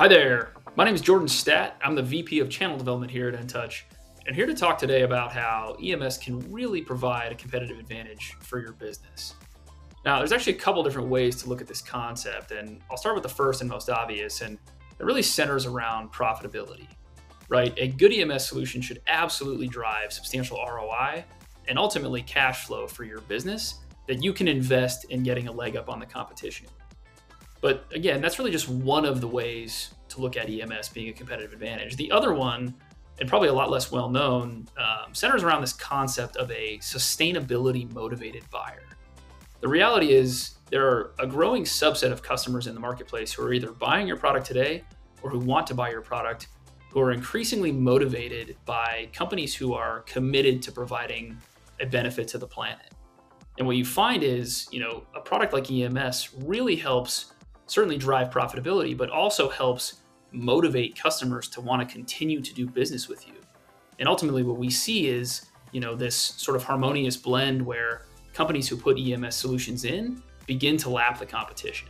Hi there. My name is Jordan Statt. I'm the VP of Channel Development here at ENTOUCH, and here to talk today about how EMS can really provide a competitive advantage for your business. Now, there's actually a couple different ways to look at this concept, and I'll start with the first and most obvious, and it really centers around profitability, right? A good EMS solution should absolutely drive substantial ROI and ultimately cash flow for your business that you can invest in getting a leg up on the competition. But again, that's really just one of the ways to look at EMS being a competitive advantage. The other one, and probably a lot less well known, um, centers around this concept of a sustainability motivated buyer. The reality is, there are a growing subset of customers in the marketplace who are either buying your product today or who want to buy your product, who are increasingly motivated by companies who are committed to providing a benefit to the planet. And what you find is, you know, a product like EMS really helps certainly drive profitability, but also helps motivate customers to want to continue to do business with you. And ultimately, what we see is, you know, this sort of harmonious blend where companies who put EMS solutions in begin to lap the competition.